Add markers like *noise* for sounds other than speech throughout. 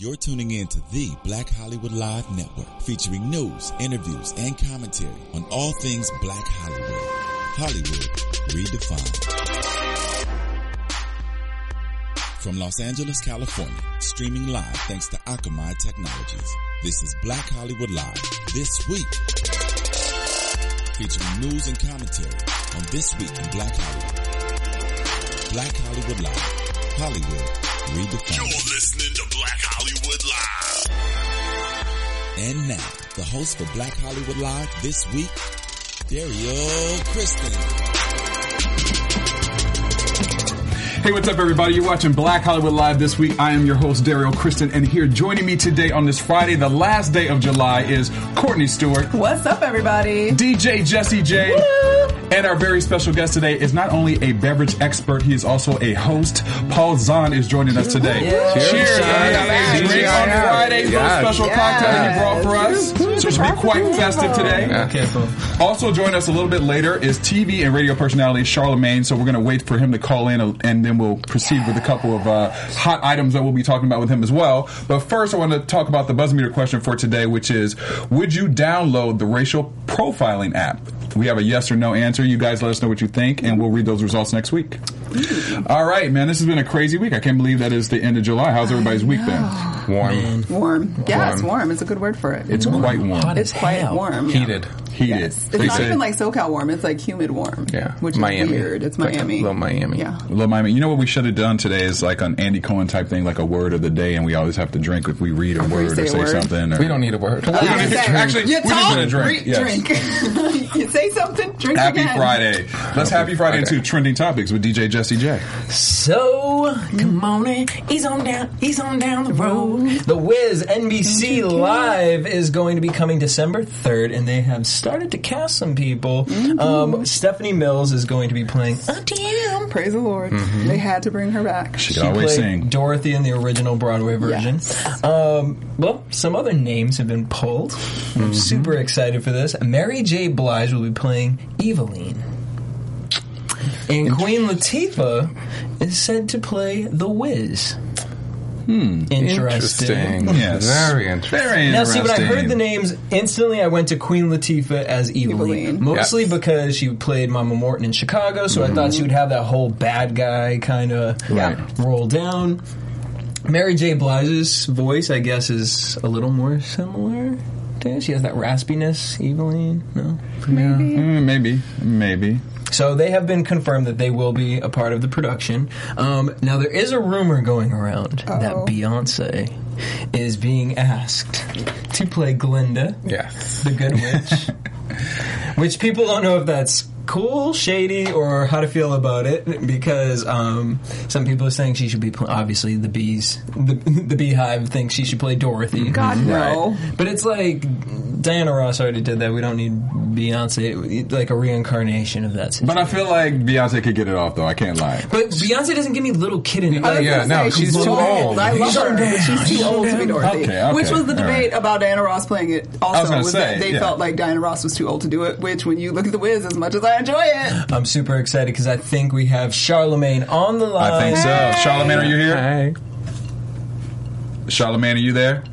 You're tuning in to the Black Hollywood Live Network, featuring news, interviews, and commentary on all things Black Hollywood. Hollywood redefined. From Los Angeles, California, streaming live thanks to Akamai Technologies. This is Black Hollywood Live. This week, featuring news and commentary on This Week in Black Hollywood. Black Hollywood Live. Hollywood redefined. You're listening to Black Hollywood Live. And now, the host for Black Hollywood Live this week, Dario Kristen. Hey, what's up, everybody? You're watching Black Hollywood Live this week. I am your host, Daryl Kristen, and here joining me today on this Friday, the last day of July, is Courtney Stewart, What's up, everybody? DJ Jesse J, and our very special guest today is not only a beverage expert, he is also a host. Paul Zahn is joining us today. Cheers! Cheers. I got a Cheers. drink on Friday, Yeah. special Yeah. cocktail that you brought for us. So it should be quite festive today. Careful. Also joining us a little bit later is TV and radio personality Charlemagne. So we're going to wait for him to call in, and then we'll proceed with a couple of uh, hot items that we'll be talking about with him as well. But first, I want to talk about the buzz meter question for today, which is: Would you download the racial profiling app? We have a yes or no answer. You guys let us know what you think, and we'll read those results next week. All right, man. This has been a crazy week. I can't believe that is the end of July. How's everybody's week been? Warm. Warm. Yeah, it's warm. It's a good word for it. It's quite warm. Hot It's quite hell. warm. Heated. Heated. Yes. It's They not say- even like SoCal warm. It's like humid warm. Yeah. Which Miami. is weird. It's Like a Miami. little Miami. Yeah. Little Miami. You know what we should have done today is like an Andy Cohen type thing, like a word of the day, and we always have to drink if we read a word say or a say word. something. Or, We don't need a word. We don't need- Exactly. actually, you we just talk, need a drink. re- Yes. drink. *laughs* you say something, drink Happy again. Friday. Let's happy Friday Friday. into trending topics with DJ Jesse J. So, come on in. He's on down. He's on down the road. The Wiz NBC Live is going to be coming December 3rd, and they have started to cast some people. Um, Stephanie Mills is going to be playing Auntie Em. Praise the Lord. Mm-hmm. They had to bring her back. She She can always played sing. Dorothy in the original Broadway version. Yes. Um, well, some other names have been pulled. Mm-hmm. I'm super excited for this. Mary J. Blige will be playing Evillene. And Queen Latifah is said to play The Wiz. Hmm. Interesting. Yes. Very interesting. Very Now, see, when I heard the names, instantly I went to Queen Latifah as Evillene. Evillene. Mostly Yes. because she played Mama Morton in Chicago, so I thought she would have that whole bad guy kind of Right. roll down. Mary J. Blige's voice, I guess, is a little more similar. to- She has that raspiness, Evillene. No. Mm, maybe. Maybe. So they have been confirmed that they will be a part of the production. Um, now there is a rumor going around that Uh-oh. Beyonce is being asked to play Glinda, Yes. the Good Witch. *laughs* which people don't know if that's cool, shady, or how to feel about it because um, some people are saying she should be pl- obviously the bees, the, *laughs* the beehive thinks she should play Dorothy. God, no. But it's like Diana Ross already did that. We don't need Beyonce, like a reincarnation of that. Situation. But I feel like Beyonce could get it off, though. I can't lie. But Beyonce doesn't give me little kid in I was Yeah, no, she's too old. old. I love her, but she's too old to be Dorothy. Okay, okay, Which was the debate right. about Diana Ross playing it. Also, was was say, that they yeah. felt like Diana Ross was too old to do it. Which, when you look at the Wiz, as much as I enjoy it, I'm super excited because I think we have Charlemagne on the line. I think so. Charlemagne, are you here? Hey. Charlemagne, are you there?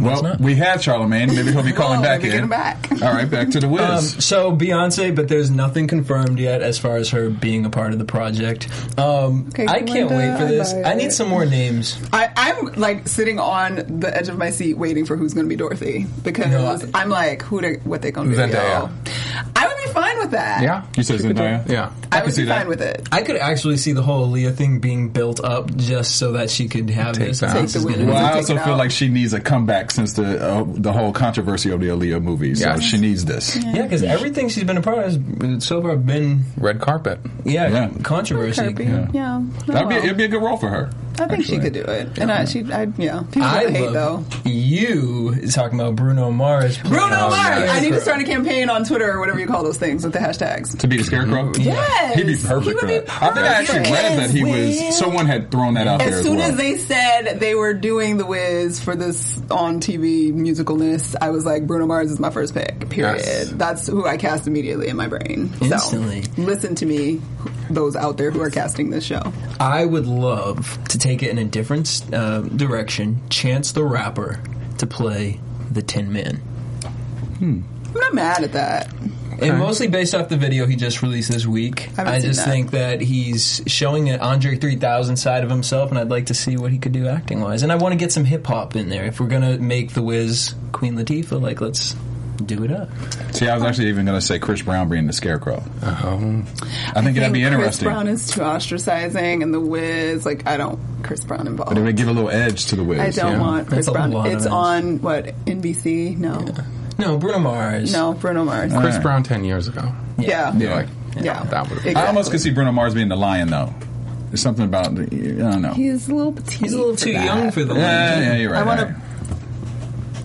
Well, we had Charlemagne. Maybe he'll be *laughs* calling Oh, back let in. get him back. All right, back to the Wiz. Um, so Beyonce, but there's nothing confirmed yet as far as her being a part of the project. Um, Okay, I can't Glinda, wait for this. I I need some more names. I, I'm like sitting on the edge of my seat waiting for who's going to be Dorothy because No, I- I'm like, who they, what they going to do? Zendaya. I would be fine with that. Yeah. you said Zendaya? Yeah. I, could would see be that. fine with it. I could actually see the whole Aaliyah thing being built up just so that she could have Take this. that. This is the gonna Well, I also feel out. like she needs a comeback since the uh, the whole controversy of the Aaliyah movie. So Yes. she needs this. yeah, because everything she's been a part of has so far been Red carpet. yeah, Yeah. controversy. Kirby. Yeah. Yeah, That'd be Oh, it'd be a good role for her. I think she could do it, and I, she, I, yeah, people I hate though. love you talking about Bruno Mars. Bruno Oh, Mars. yeah. I need to start a campaign on Twitter or whatever you call those things with the hashtags. To be the scarecrow? Mm-hmm. Yes, He'd be perfect He would be that. I think I actually perfect. read that he was someone had thrown that out there As as soon well. as they said they were doing the Wiz for this on TV musicalness, I was like, Bruno Mars is my first pick. Period. Yes. That's who I cast immediately in my brain. Instantly. So listen to me. Those out there who are casting this show. I would love to take it in a different uh, direction. Chance the Rapper to play the Tin Man. I'm not mad at that. And mostly based off the video he just released this week. haven't I just that. think that he's showing an Andre 3000 side of himself, and I'd like to see what he could do acting wise. And I want to get some hip hop in there. If we're going to make The Wiz Queen Latifah, like, let's do it up. See, I was actually even going to say Chris Brown being the Scarecrow. Oh. I think that'd be Chris interesting. Chris Brown is too ostracizing, and the Wiz, like I don't Chris Brown involved. But it would give a little edge to the Wiz. I don't yeah. want Chris That's Brown. It's on what NBC? No, No, Bruno Mars. no, Bruno Mars. All Chris right. Brown 10 years ago. Yeah, Yeah. Like, yeah. that would Exactly. I almost could see Bruno Mars being the lion, though. There's something about the, I don't know. He's a little petite. He's a little for too that. young for the yeah, yeah, you're right. I want all right.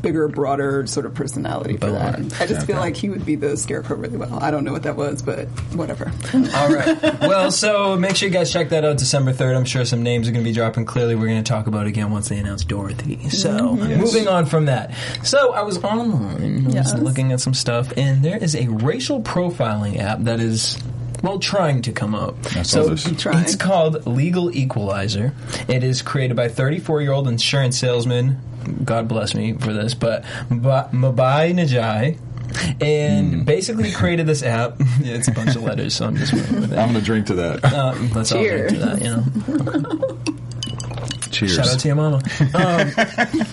Bigger, broader sort of personality for that. I just feel like he would be the scarecrow really well. I don't know what that was, but whatever. All right. Well, so make sure you guys check that out December 3rd. I'm sure some names are going to be dropping. Clearly, we're going to talk about it again once they announce Dorothy. So, mm-hmm. moving on from that. So, I was online, I Yes. looking at some stuff, and there is a racial profiling app that is. Well, trying to come up. I So this. It's called Legal Equalizer. It is created by 34 year old insurance salesman. God bless me for this, but Mba- Mbye Njie. And Hmm. basically created this app. Yeah, *laughs* it's a bunch of letters, so I'm just running with it. I'm going to drink to that. Uh, let's all drink to Cheers. that, you know. Cheers. Shout out to your mama. *laughs* Um,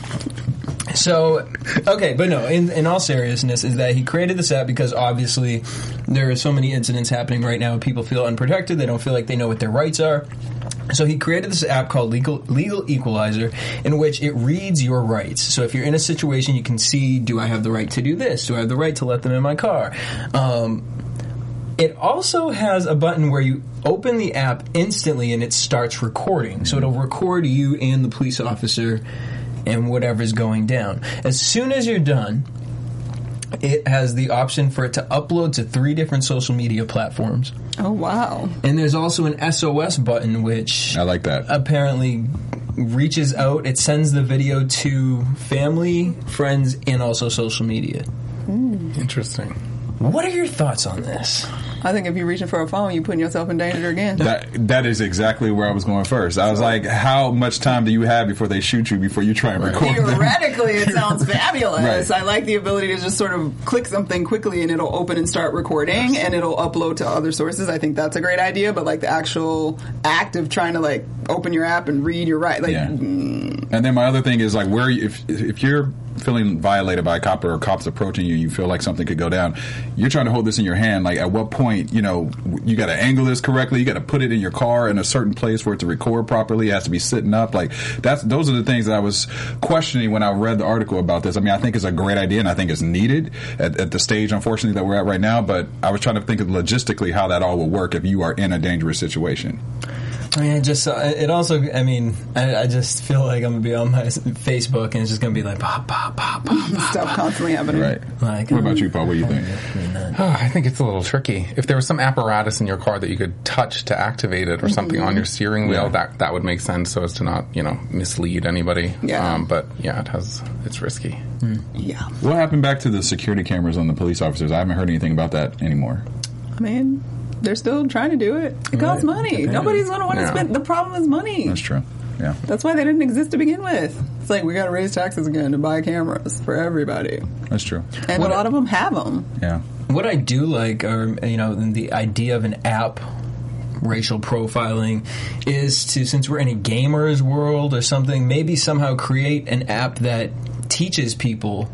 so, okay, but no, in, in all seriousness, is that he created this app because obviously there are so many incidents happening right now. People feel unprotected. They don't feel like they know what their rights are. So he created this app called Legal Legal Equalizer, in which it reads your rights. So if you're in a situation, you can see: Do I have the right to do this? Do I have the right to let them in my car? Um, it also has a button where you open the app instantly and it starts recording. So it'll record you and the police officer and whatever's going down. As soon as you're done, it has the option for it to upload to three different social media platforms. Oh wow! And there's also an SOS button which I like that. apparently reaches out. It sends the video to family, friends, and also social media. Hmm. Interesting. What are your thoughts on this? I think if you're reaching for a phone, you're putting yourself in danger again. That that is exactly where I was going first. I was like, how much time do you have before they shoot you before you try and record them? Theoretically, it sounds *laughs* fabulous. Right. I like the ability to just sort of click something quickly and it'll open and start recording and it'll upload to other sources. I think that's a great idea, but like the actual act of trying to like open your app and read your right, like Yeah. And then my other thing is like where if if you're feeling violated by a cop or cop's approaching you, you feel like something could go down. You're trying to hold this in your hand. Like at what point, you know, you got to angle this correctly. You got to put it in your car in a certain place for it to record properly. It has to be sitting up. Like that's those are the things that I was questioning when I read the article about this. I mean, I think it's a great idea and I think it's needed at, at the stage, unfortunately, that we're at right now. But I was trying to think of logistically how that all will work if you are in a dangerous situation. I mean, just uh, it also. I mean, I, I just feel like I'm gonna be on my Facebook and it's just gonna be like pop, pop, pop, pop, *laughs* pop. stuff constantly happening. Right. Like, What about you, Paul? What do you think? Oh, *sighs* I think it's a little tricky. If there was some apparatus in your car that you could touch to activate it or something on your steering wheel, Yeah. that that would make sense so as to not, you know, mislead anybody. Yeah. Um, but yeah, it has it's risky. Yeah. What happened back to the security cameras on the police officers? I haven't heard anything about that anymore. I mean, they're still trying to do it. It costs money. Nobody's going to want to Yeah. spend. The problem is money. That's true. Yeah. That's why they didn't exist to begin with. It's like we got to raise taxes again to buy cameras for everybody, That's true. and a lot of them have them. Yeah. What I do like, or you know, the idea of an app racial profiling is to since we're in a gamers world or something, maybe somehow create an app that teaches people.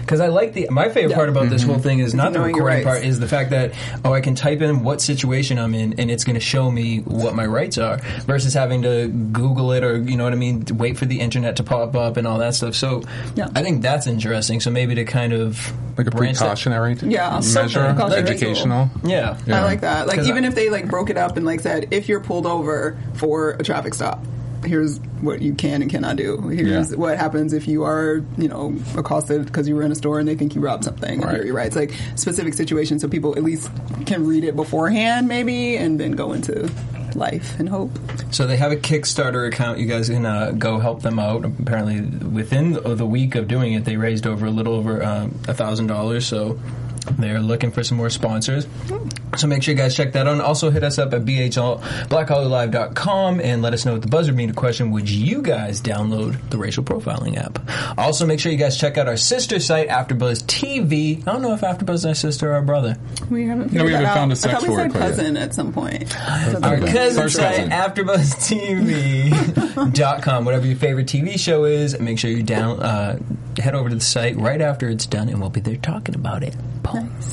Because I like the my favorite Yeah. part about this mm-hmm. whole thing is not the knowing your recording part, is the fact that oh I can type in what situation I'm in and it's going to show me what my rights are versus having to Google it or you know what I mean wait for the internet to pop up and all that stuff. So Yeah. I think that's interesting. So maybe to kind of Like a branch that- precautionary Yeah, measure, precautionary. educational. yeah. Yeah. I like that. like even I- if they like broke it up and like said, if you're pulled over for a traffic stop, here's what you can and cannot do. Here's Yeah. what happens if you are, you know, accosted because you were in a store and they think you robbed something. Right. Are your rights. Like specific situations, so people at least can read it beforehand, maybe, and then go into life and hope. So they have a Kickstarter account. You guys can uh, go help them out. Apparently, within the, week of doing it, they raised over a little over um, a thousand dollars. So They're looking for some more sponsors. So make sure you guys check that out. Also hit us up at BHL, blackhollylive.com and let us know what the buzzer beater question. Would you guys download the racial profiling app? Also make sure you guys check out our sister site, AfterBuzz TV. I don't know if AfterBuzz is our sister or our brother. We haven't. No, we haven't found a sex I thought we said quite yet. cousin at some point. Our cousin First site, cousin. AfterBuzzTV.com. Whatever your favorite TV show is, make sure you down uh, head over to the site right after it's done, and we'll be there talking about it.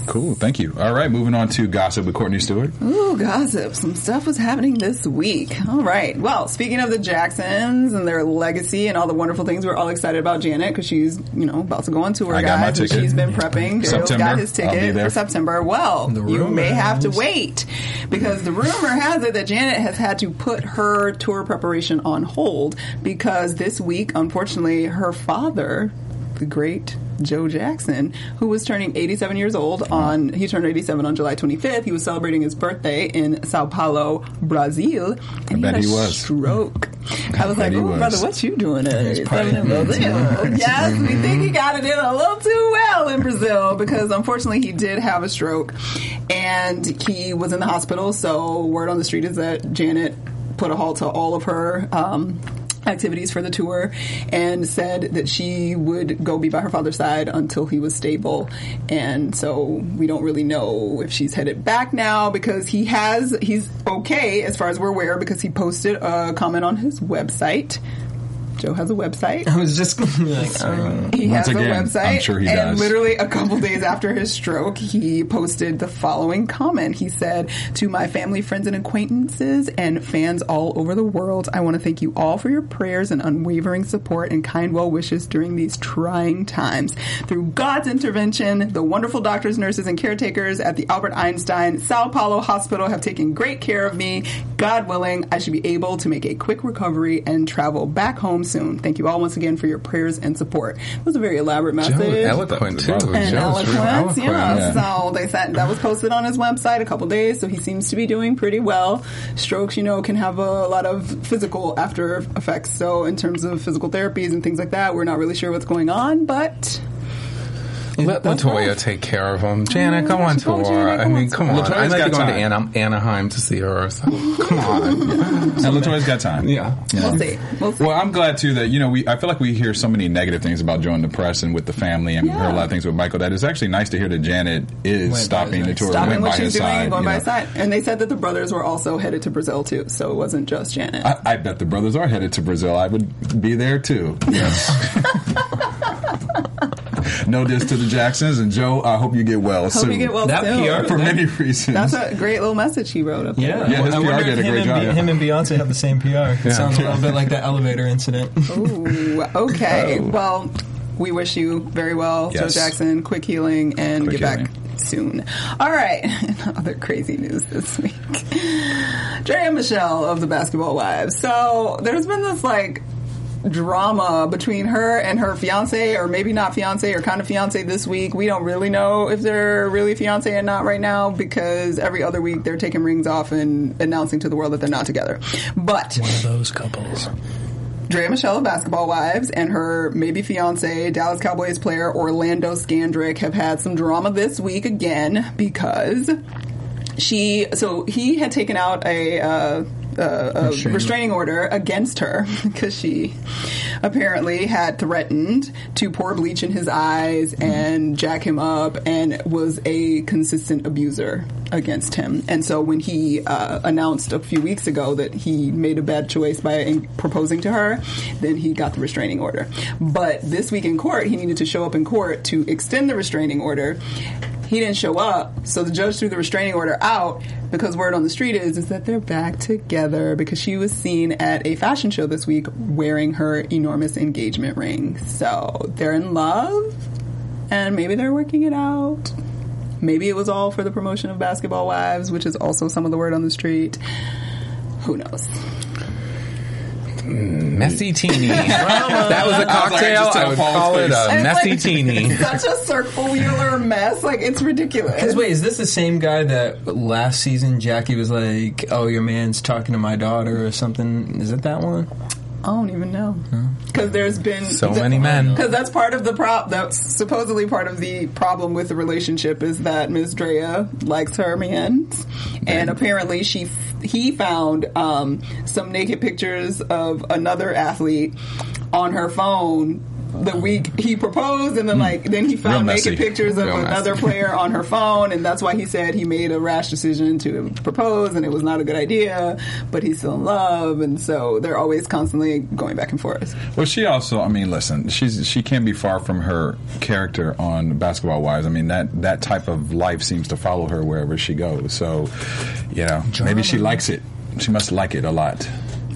Cool, thank you. All right, moving on to gossip with Courtney Stewart. Ooh, gossip. Some stuff was happening this week. All right. Well, speaking of the Jacksons and their legacy and all the wonderful things, we're all excited about Janet because she's, you know, about to go on tour, I guys. got my and ticket. She's been prepping. Dale's September. got his I'll be ticket there. for September. Well, you may have to wait because the rumor has it that Janet has had to put her tour preparation on hold because this week, unfortunately, her father, the great Joe Jackson, who was turning 87 years old on, he turned 87 on July 25th. He was celebrating his birthday in Sao Paulo, Brazil. And he bet had a he was. stroke. *laughs* I was bet like, oh, was. brother, what you doing at 87 in. *laughs* Brazil? *laughs* yes, we think he got it in a little too well in Brazil because unfortunately he did have a stroke and he was in the hospital. So word on the street is that Janet put a halt to all of her um, activities for the tour and said that she would go be by her father's side until he was stable. And so we don't really know if she's headed back now because he has, he's okay as far as we're aware because he posted a comment on his website. Joe has a website. I was just like, uh, He has again, a website. I'm sure he and does. literally a couple days after his stroke, he posted the following comment. He said, To my family, friends, and acquaintances, and fans all over the world, I want to thank you all for your prayers and unwavering support and kind well wishes during these trying times. Through God's intervention, the wonderful doctors, nurses, and caretakers at the Albert Einstein Sao Paulo Hospital have taken great care of me. God willing, I should be able to make a quick recovery and travel back home soon. Thank you all once again for your prayers and support. It was a very elaborate message. Joe eloquent too. And and Joe's real eloquent. yeah. Yeah. So they said that was posted on his website a couple days, so he seems to be doing pretty well. Strokes, you know, can have a lot of physical after effects. So in terms of physical therapies and things like that, we're not really sure what's going on, but Let Latoya take care of him. Janet, mm, go on Go, tour. Janet, I mean, come tour. on. I Latoya's might got be going to time. Ana- Anaheim to see her. So *laughs* come on. And Latoya's got time. Yeah. we'll see. We'll see. Well, I'm glad too that you know we. I feel like we hear so many negative things about Joe and the press and with the family, and we heard a lot of things with Michael. That it's actually nice to hear that Janet is by stopping the tour, Stopping went what by she's his doing side. and going you by know. his side. And they said that the brothers were also headed to Brazil too, so it wasn't just Janet. I, I bet the brothers are headed to Brazil. I would be there too. *laughs* Yes. *laughs* no diss to the Jacksons and Joe. I hope you get well Hope soon. you get well That soon. PR for many reasons. That's a great little message he wrote up yeah. there. Yeah, his I PR wonder did a great job, Be- him and Beyonce have the same PR. It sounds a little bit like that *laughs* elevator incident. Ooh, okay. Oh. Well, we wish you very well, Joe Jackson. Quick healing and Quick get healing. back soon. All right. *laughs* Other crazy news this week. Draya Michele of the Basketball Wives. So there's been this like drama between her and her fiance, or maybe not fiance, or kind of fiance this week. We don't really know if they're really fiance or not right now because every other week they're taking rings off and announcing to the world that they're not together. But One of those couples. Draya Michele of Basketball Wives and her maybe fiance, Dallas Cowboys player Orlando Scandrick, have had some drama this week again because she. So he had taken out a. Uh, uh, a Restraining. order against her *laughs* because she apparently had threatened to pour bleach in his eyes and jack him up and was a consistent abuser against him. And so when he uh, announced a few weeks ago that he made a bad choice by in- proposing to her, then he got the restraining order. But this week in court, he needed to show up in court to extend the restraining order. He didn't show up, so the judge threw the restraining order out because word on the street is is that they're back together because she was seen at a fashion show this week wearing her enormous engagement ring. So they're in love, and maybe they're working it out. Maybe it was all for the promotion of Basketball Wives, which is also some of the word on the street. Who knows? Messy teeny. *laughs* that was a I was like, I cocktail. I would Paul's call it a And messy like- teeny. Such a circular mess. Like it's ridiculous. Because wait, is this the same guy that last season Jackie was like, "Oh, your man's talking to my daughter" or something? Is it that one? I don't even know. Because there's been So many men. Because that's part of the prop. That's supposedly part of the problem with the relationship is that Ms. Draya likes her man, and apparently she f- he found um, some naked pictures of another athlete on her phone. The week he proposed, and then hmm. like then he found messy. naked pictures of Real messy. another player on her phone, and that's why he said he made a rash decision to propose, and it was not a good idea. But he's still in love, and so they're always constantly going back and forth. Well, she also, I mean, listen, she's she can't be far from her character on Basketball Wives. I mean, that that type of life seems to follow her wherever she goes. So, you know, maybe she likes it. She must like it a lot.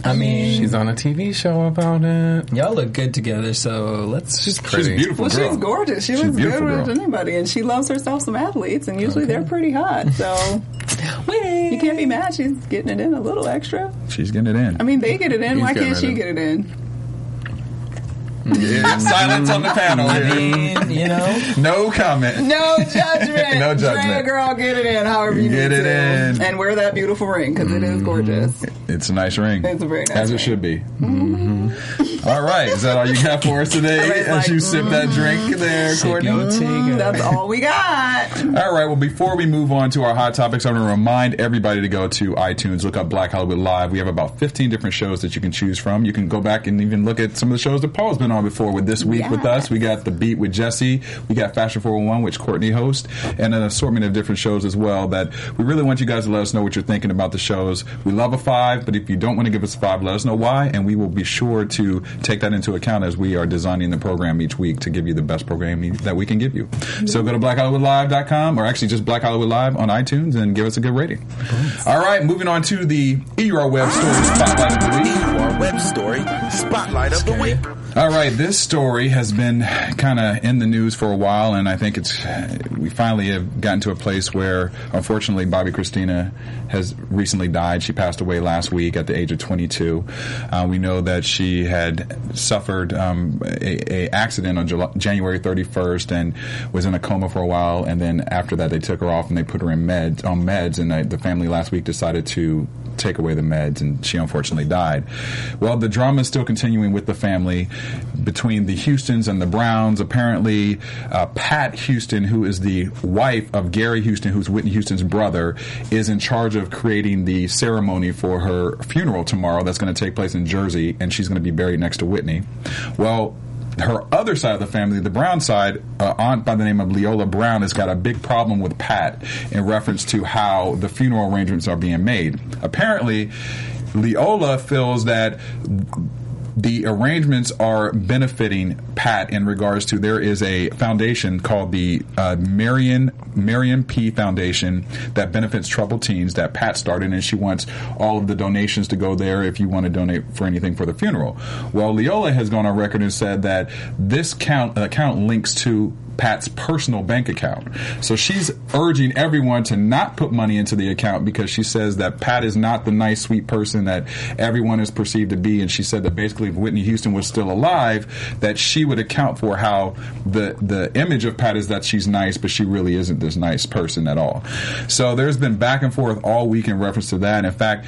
I mean, She's on a TV show about it. y'all look good together, so let's just. Pretty. She's beautiful Well, girl. she's gorgeous. She She's looks good beautiful with anybody, and she loves herself some athletes, and usually they're pretty hot. So *laughs* you can't be mad. She's getting it in a little extra. She's getting it in. I mean, they get it in. He's Why can't it she in. get it in? Yeah, *laughs* silence on the panel. I mean, you know, no comment. No judgment. No judgment. Draya, girl, get it in. However you Get it to. in. Mm-hmm. and wear that beautiful ring because it is gorgeous. It's a nice ring. It's a very nice As it should be. Mm-hmm. *laughs* All right. Is that all you got for us today? Everybody's As like, you sip that drink there, Courtney? Mm, That's all we got. All right. Well, before we move on to our hot topics, I want to remind everybody to go to iTunes, look up Black Hollywood Live. We have about 15 different shows that you can choose from. You can go back and even look at some of the shows that Paul's been on before with This Week with us. We got The Beat with Jesse. We got Fashion 401, which Courtney hosts, and an assortment of different shows as well that we really want you guys to let us know what you're thinking about the shows. We love a five, but if you don't want to give us a five, let us know why, and we will be sure to take that into account as we are designing the program each week to give you the best programming that we can give you. So go to blackhollywoodlive.com or actually just Black Hollywood Live on iTunes and give us a good rating. All right, moving on to the EUR Web Story Spotlight of the Week. Web story, Spotlight of the Week. All right, this story has been kind of in the news for a while, and I think it's we finally have gotten to a place where, unfortunately, Bobbi Kristina has recently died. She passed away last week at the age of 22. Uh, we know that she had suffered um, a, a accident on July, January 31st and was in a coma for a while, and then after that, they took her off and they put her in meds on meds, and uh, the family last week decided to take away the meds, and she unfortunately died. Well, the drama is still continuing with the family between the Houstons and the Browns. Apparently, uh, Pat Houston, who is the wife of Gary Houston, who's Whitney Houston's brother, is in charge of creating the ceremony for her funeral tomorrow that's going to take place in Jersey, and she's going to be buried next to Whitney. Well, her other side of the family, the Brown side, uh, aunt by the name of Leola Brown, has got a big problem with Pat in reference to how the funeral arrangements are being made. Apparently, Leola feels that the arrangements are benefiting Pat in regards to there is a foundation called the uh, Marion Marion P Foundation that benefits troubled teens that Pat started, and she wants all of the donations to go there if you want to donate for anything for the funeral. Well, Leola has gone on record and said that this count account links to Pat's personal bank account. So she's urging everyone to not put money into the account because she says that Pat is not the nice, sweet person that everyone is perceived to be. And she said that basically, if Whitney Houston was still alive, that she would account for how the the image of Pat is that she's nice, but she really isn't this nice person at all. So there's been back and forth all week in reference to that. In fact,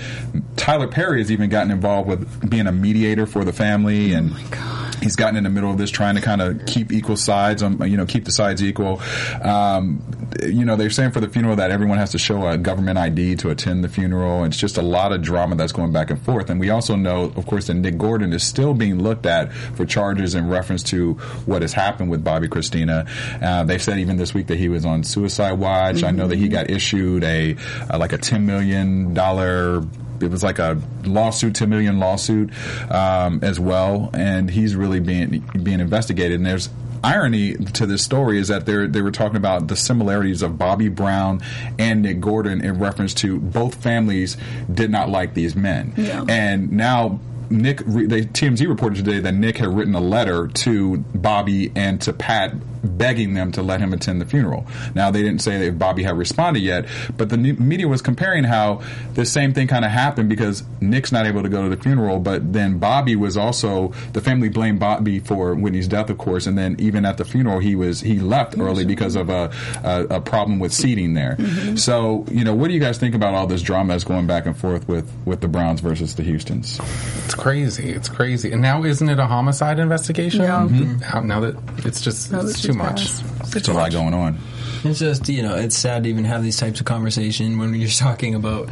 Tyler Perry has even gotten involved with being a mediator for the family oh and. He's gotten in the middle of this, trying to kind of keep equal sides, on you know, keep the sides equal. Um, you know, they're saying for the funeral that everyone has to show a government ID to attend the funeral. It's just a lot of drama that's going back and forth. And we also know, of course, that Nick Gordon is still being looked at for charges in reference to what has happened with Bobbi Kristina. Uh, they said even this week that he was on suicide watch. I know that he got issued a uh, like a ten million dollar it was like a lawsuit, ten million lawsuit um, as well, and he's really being being investigated. And there's irony to this story is that they they were talking about the similarities of Bobby Brown and Nick Gordon in reference to both families did not like these men, Yeah. and now. Nick, they, TMZ reported today that Nick had written a letter to Bobby and to Pat begging them to let him attend the funeral. Now they didn't say that Bobby had responded yet, but the ne- media was comparing how the same thing kind of happened because Nick's not able to go to the funeral, but then Bobby was also the family blamed Bobby for Whitney's death, of course, and then even at the funeral he was he left early because of a a, a problem with seating there. So you know, what do you guys think about all this drama that's going back and forth with with the Browns versus the Houston's? It's crazy. It's crazy. And now, isn't it a homicide investigation? Yeah. Mhm. Now that it's just Now it's she's too much. There's a lot going on. It's just you know, it's sad to even have these types of conversation when you're *laughs* talking about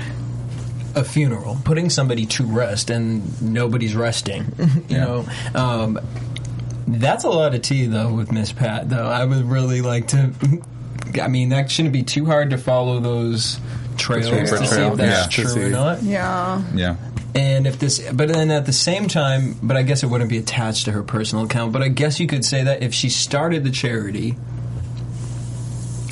a funeral, putting somebody to rest, and nobody's resting. *laughs* you Yeah. know, um, that's a lot of tea though with Miss Pat. Though I would really like to. *laughs* I mean, that shouldn't be too hard to follow those trails paper to see if that's yeah, true or not. Yeah. Yeah. And if this, but then at the same time, but I guess it wouldn't be attached to her personal account. But I guess you could say that if she started the charity,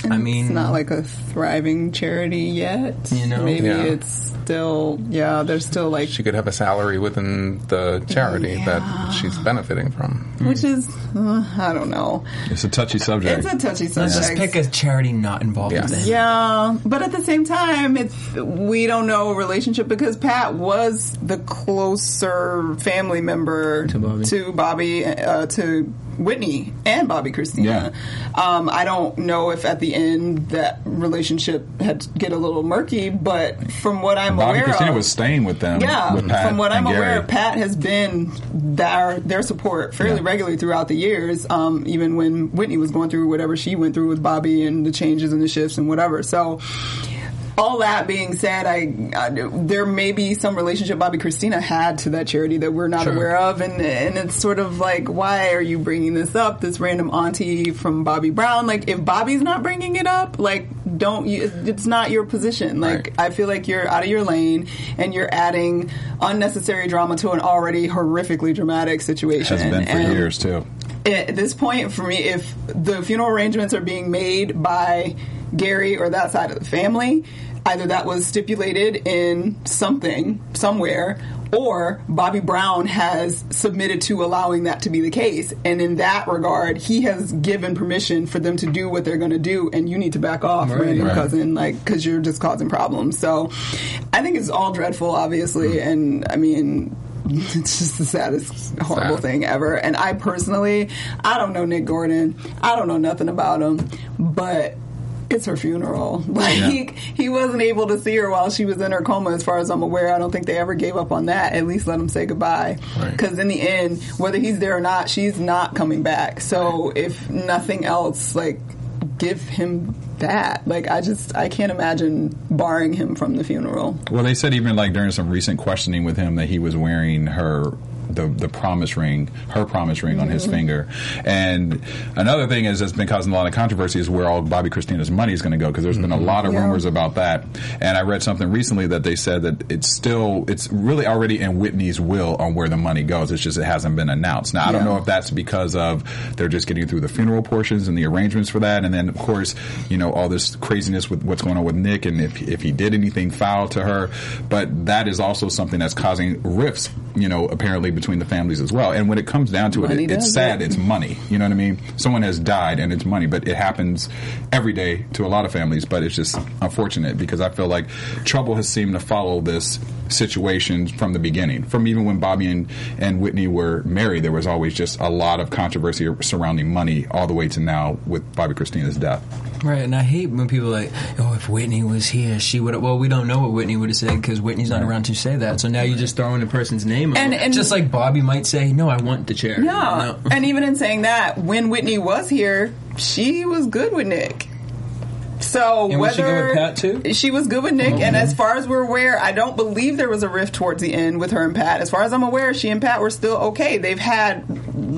I mean, it's not like a thriving charity yet. You know? maybe Yeah. it's still yeah. There's still like She could have a salary within the charity that she's benefiting from. which is uh, I don't know. It's a touchy subject. It's a touchy subject. let's just pick a charity not involved Yes. with it. Yeah, but at the same time, it's we don't know a relationship because Pat was the closer family member To Bobby. to Bobby, uh, to Whitney and Bobbi Kristina. Um, I don't know if at the end that relationship had get a little murky, but from what I'm Bobby aware Christina of, was staying with them. yeah, with from what I'm and aware, Gary. Pat has been their their support fairly Yeah. regularly throughout the years. Um, even when Whitney was going through whatever she went through with Bobby and the changes and the shifts and whatever. So. All that being said, I, I there may be some relationship Bobbi Kristina had to that charity that we're not Sure. aware of, and and it's sort of like, why are you bringing this up? This random auntie from Bobby Brown, like if Bobby's not bringing it up, like don't you? It's not your position. Like Right. I feel like you're out of your lane and you're adding unnecessary drama to an already horrifically dramatic situation. It has been for And years too. At this point, for me, if the funeral arrangements are being made by Gary or that side of the family, either that was stipulated in something somewhere. Or Bobby Brown has submitted to allowing that to be the case. And in that regard, he has given permission for them to do what they're going to do. And you need to back off, Right. random Right. cousin, like, because you're just causing problems. So I think it's all dreadful, obviously. Hmm. And I mean, *laughs* it's just the saddest, horrible Sad. thing ever. And I personally, I don't know Nick Gordon. I don't know nothing about him, but it's her funeral. *laughs* Like he wasn't able to see her while she was in her coma, as far as I'm aware. I don't think they ever gave up on that. At least let him say goodbye. Right. Because in the end, whether he's there or not, she's not coming back. So if nothing else, like give him that. Like I just I can't imagine barring him from the funeral. Well, they said even like during some recent questioning with him that he was wearing her the the promise ring, her promise ring on Mm-hmm. his finger. And another thing is that's been causing a lot of controversy is where all Bobbi Kristina's money is going to go because there's been a lot of Yeah. rumors about that. And I read something recently that they said that it's still it's really already in Whitney's will on where the money goes. It's just it hasn't been announced. Now I don't Yeah. know if that's because of they're just getting through the funeral portions and the arrangements for that, and then of course you know all this craziness with what's going on with Nick and if if he did anything foul to her, but that is also something that's causing rifts, you know, apparently between the families as well. And when it comes down to Money it, it, it's sad. it. It's money. You know what I mean? Someone has died and it's money, but it happens every day to a lot of families. But it's just unfortunate because I feel like trouble has seemed to follow this situation from the beginning. From even when Bobby and, and Whitney were married, there was always just a lot of controversy surrounding money, all the way to now with Bobbi Kristina's death. Right, and I hate when people are like, "Oh, if Whitney was here, she would." have Well, we don't know what Whitney would have said because Whitney's not around to say that. So now you're just throwing a person's name, on And- and- just like Bobby might say, "No, I want the chair." Yeah. No. And even in saying that, when Whitney was here, she was good with Nick. So And was she whether good with Pat, too? she was good with Nick, oh, and as far as we're aware, I don't believe there was a rift towards the end with her and Pat. As far as I'm aware, she and Pat were still okay. They've had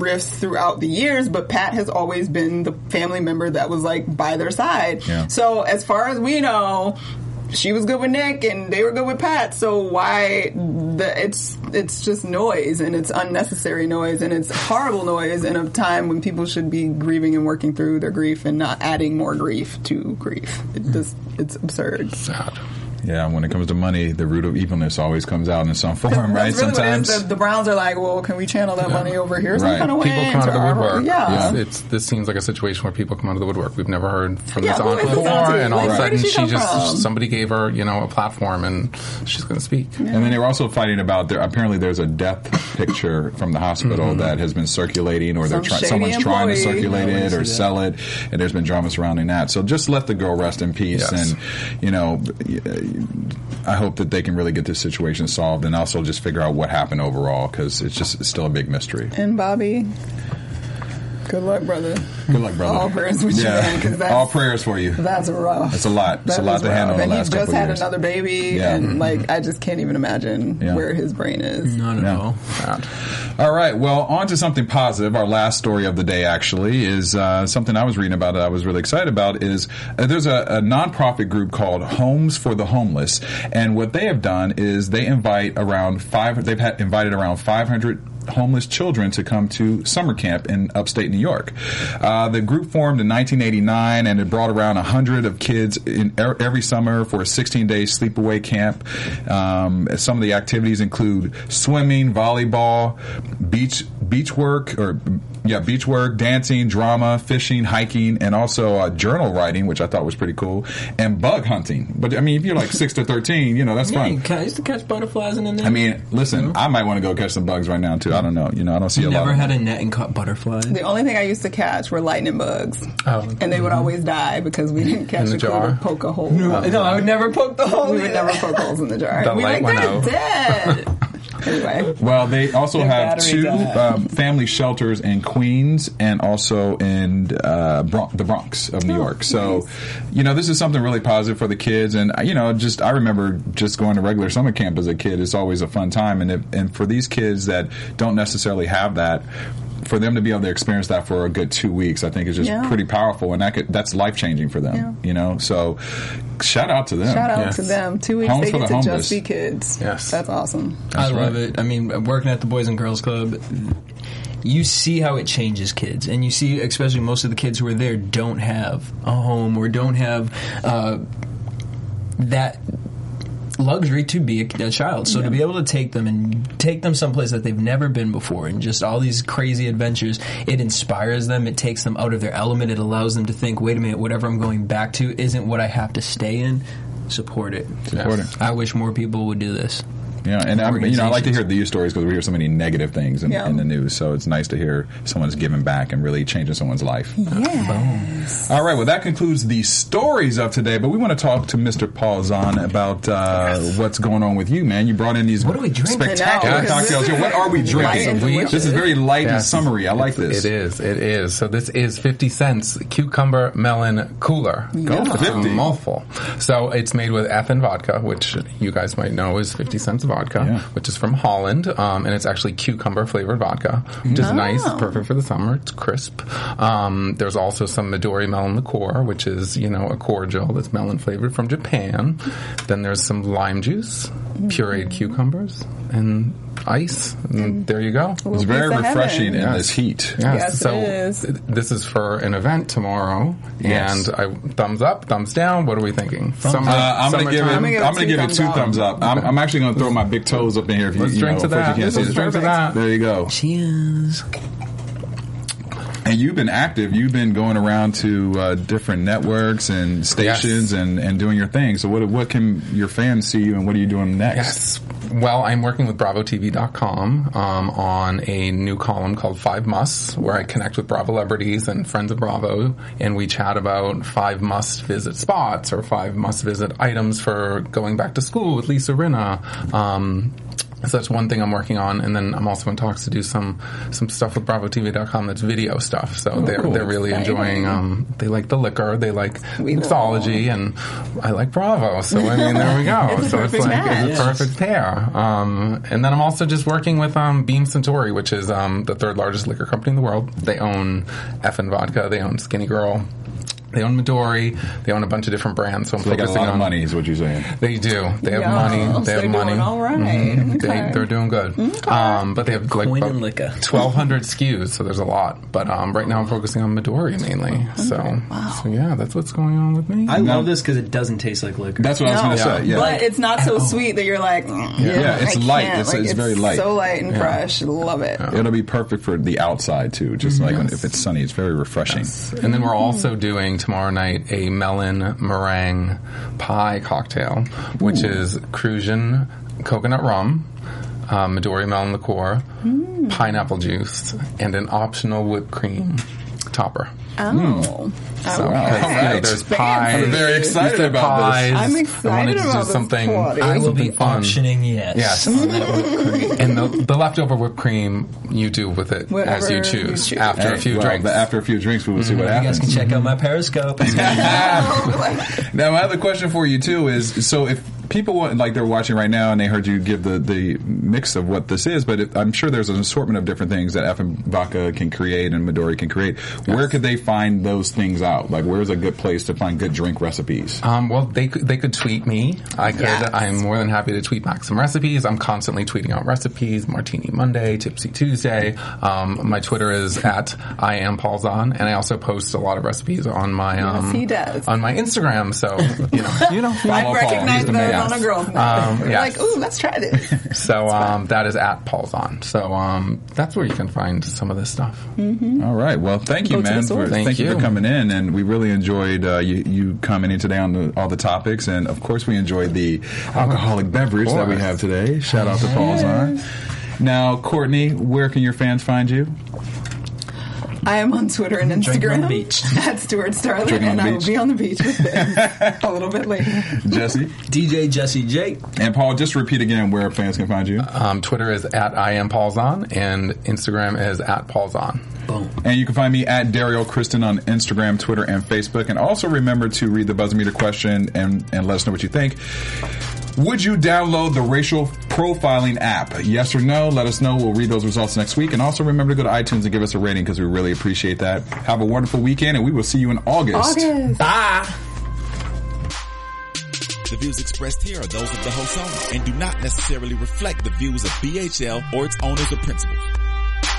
rifts throughout the years, but Pat has always been the family member that was like by their side. Yeah. So as far as we know, she was good with Nick and they were good with Pat. So why the it's it's just noise and it's unnecessary noise and it's horrible noise in a time when people should be grieving and working through their grief and not adding more grief to grief. It just it's absurd. Sad. Yeah, when it comes to money, the root of evilness always comes out in some form, right? Really Sometimes. what it is. The, the Browns are like, well, can we channel that money over here some Right. kind of way? People come out of the our- woodwork. Yeah. It's, it's this seems like a situation where people come out of the woodwork. We've never heard from Yeah, this who aunt is this before, auntie? and all of a sudden she she just from? somebody gave her you know a platform and she's going to speak. And then they were also fighting about there. Apparently, there's a death picture from the hospital mm-hmm. that has been circulating, or they're Some trying. shady Someone's trying to circulate Yeah, it or that. sell it, and there's been drama surrounding that. So just let the girl rest in peace, Yes. and you know, I hope that they can really get this situation solved, and also just figure out what happened overall because it's just it's still a big mystery. And Bobby, good luck, brother. Good luck, brother. All prayers with you, man, 'cause that's- all prayers for you. That's rough. It's a lot. It's That a lot is to handle rough. in the And last he just had years. another baby, Yeah. and like I just can't even imagine Yeah. where his brain is. Not at Yeah. all. All right. Well, on to something positive. Our last story of the day actually is uh, something I was reading about that I was really excited about. Is uh, there's a, a nonprofit group called Homes for the Homeless, and what they have done is they invite around five. They've had invited around 500 homeless children to come to summer camp in upstate New York. Uh, the group formed in 1989 and it brought around 100 of kids in er- every summer for a 16-day sleepaway camp. Um, some of the activities include swimming, volleyball, beach beach work or yeah, beach work, dancing, drama, fishing, hiking, and also uh, journal writing, which I thought was pretty cool, and bug hunting. But I mean, if you're like six to 13, you know that's Yeah, fun. you ca- I used to catch butterflies in the net. I mean, listen, I might want to go catch some bugs right now too. I don't know. You know, I don't see a never lot. had a net and caught butterflies. The only thing I used to catch were lightning bugs, Oh. and they would always die because we didn't catch the a clue jar? to poke a hole. no, I would never poke the hole. we would never poke holes in the jar. The we light like went they're out. dead. *laughs* anyway, Well, they also have two um, family shelters in Queens and also in uh, Bron- the Bronx of New Oh, York. So, you know, this is something really positive for the kids. And you know, just I remember just going to regular summer camp as a kid. It's always a fun time. And if, and for these kids that don't necessarily have that. For them to be able to experience that for a good two weeks, I think is just Yeah. pretty powerful, and that could, that's life changing for them. Yeah. You know, so shout out to them. shout out Yes. to them. Two weeks Homes they get the to homeless. just be kids. Yes. that's awesome. I That's love right. it. I mean, working at the Boys and Girls Club, you see how it changes kids, and you see, especially most of the kids who are there don't have a home or don't have uh, that luxury to be a, a child. So to be able to take them and take them someplace that they've never been before and just all these crazy adventures, it inspires them. It takes them out of their element. It allows them to think, wait a minute, whatever I'm going back to isn't what I have to stay in. Support it. Support it. I wish more people would do this. Yeah, and I, you know, I like to hear the news stories because we hear so many negative things in, Yeah. in the news. So it's nice to hear someone's giving back and really changing someone's life. All right, well, that concludes the stories of today. But we want to talk to Mr. Paul Zahn about uh, what's going on with you, man. You brought in these What are we drinking? spectacular I cocktails. this. What are we is drinking? This is very light and summery. I like this. It is. It is. So this is 50 cents cucumber melon cooler. Go for It's a 50. mouthful. So it's made with Effen vodka, which you guys might know is 50 cents vodka, Yeah. which is from Holland. Um, and it's actually cucumber flavored vodka, which is nice. Perfect for the summer. It's crisp. Um, there's also some Midori melon liqueur, which is, you know, a cordial that's melon flavored from Japan. Then there's some lime juice, pureed cucumbers, and ice. And there you go. It's very refreshing heaven. in this heat. Yes, Yes, so it is. this is for an event tomorrow, Yes. and I thumbs up, thumbs down. What are we thinking? Summer, Uh, I'm gonna give it. summertime? I'm gonna give it two thumbs up. I'm, I'm actually gonna throw my big toes up in here. If you, Let's you drink know, to that. You can't see Let's drink to that. There you go. Cheers. And you've been active. You've been going around to uh, different networks and stations Yes. and, and doing your thing. So what what can your fans see you and what are you doing next? Yes. Well, I'm working with BravoTV.com um, on a new column called Five Musts, where I connect with Bravo celebrities and friends of Bravo, and we chat about five must visit spots or five must visit items for going back to school with Lisa Rinna. Um, so that's one thing I'm working on, and then I'm also in talks to do some some stuff with BravoTV.com that's video stuff. So they're cool. they're really enjoying. Um, they like the liquor, they like We mixology, and I like Bravo. So I mean, there we go. *laughs* It's a so it's like match. it's a perfect pair. Um, and then I'm also just working with um, Beam Suntory, which is um, the third largest liquor company in the world. They own Effen Vodka, they own Skinny Girl. They own Midori. They own a bunch of different brands. So I'm They got a focusing lot of on money, is what you're saying. They do. They have Yes, money. They have they're money. doing all right. Mhm. They, Okay. they're doing good. Um, but they have like Coin about and liquor. 1,200 SKUs, so there's a lot. But um, right now I'm focusing on Midori mainly. So, wow. so yeah, that's what's going on with me. I love this because it doesn't taste like liquor. That's what I was going to say. Yeah. But it's not so sweet that you're like, mm, Yeah, it's I light. can't. It's- Like, it's very light. So light and fresh. Love it. It'll be perfect for the outside too. Just like if it's sunny, it's very refreshing. And then we're also doing tomorrow night a melon meringue pie cocktail, which is Cruzan coconut rum, uh, Midori melon liqueur, pineapple juice, and an optional whipped cream topper. Oh. Hmm. So, Okay. because, you know, there's Fancy. pies. I'm very excited you said about this. pies. I'm I wanted excited to do about this something. party. I will be something fun. optioning yes. Yes. on that whipped cream. And the, the leftover whipped cream, you do with it as Whatever you you choose choose. after a Hey, few well, drinks. the- after a few drinks, we will see mm-hmm. what You guys happens. can check out my Periscope. *laughs* *laughs* *laughs* Now, my other question for you too is: so if people want, like they're watching right now and they heard you give the the mix of what this is, but it, I'm sure there's an assortment of different things that Effen Vodka can create and Midori can create. Where could they find those things out? Like, where's a good place to find good drink recipes? Um, well, they could, they could tweet me. I could. Yes. I'm more than happy to tweet back some recipes. I'm constantly tweeting out recipes. Martini Monday, Tipsy Tuesday. Um, my Twitter is at I am Paul Zahn, and I also post a lot of recipes on my um, he does. on my Instagram. So you know, *laughs* you know, I Follow Paul. recognize He's those man. on a girl. Um, *laughs* yes. Like, ooh, let's try this. *laughs* so um, that is at Paul's on. So um, that's where you can find some of this stuff. All right. Well, thank you, Go man. For, Thank thank you. for coming in, and we really enjoyed uh, you, you commenting today on the, all the topics, and of course, we enjoyed the alcoholic beverage that we have today. Shout out to Paul's on. Now, Courtney, where can your fans find you? I am on Twitter and Drinking on Instagram the beach. *laughs* at Stuart Starling, Drinking and the I will be on the beach with them *laughs* a little bit later. Jesse DJ Jesse J. and Paul. Just repeat again where fans can find you, Um, Twitter is at I am Paul Zahn, and Instagram is at Paul Zahn. Boom. and you can find me at Dario Kristen on Instagram, Twitter, and Facebook. And also remember to read the buzz meter question and and let us know what you think. Would you download the racial profiling app? Yes or no? Let us know. We'll read those results next week. And also remember to go to iTunes and give us a rating because we really appreciate that. Have a wonderful weekend, and we will see you in August. August. Bye. The views expressed here are those of the host only and do not necessarily reflect the views of BHL or its owners or principals.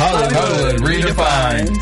Hollywood redefined.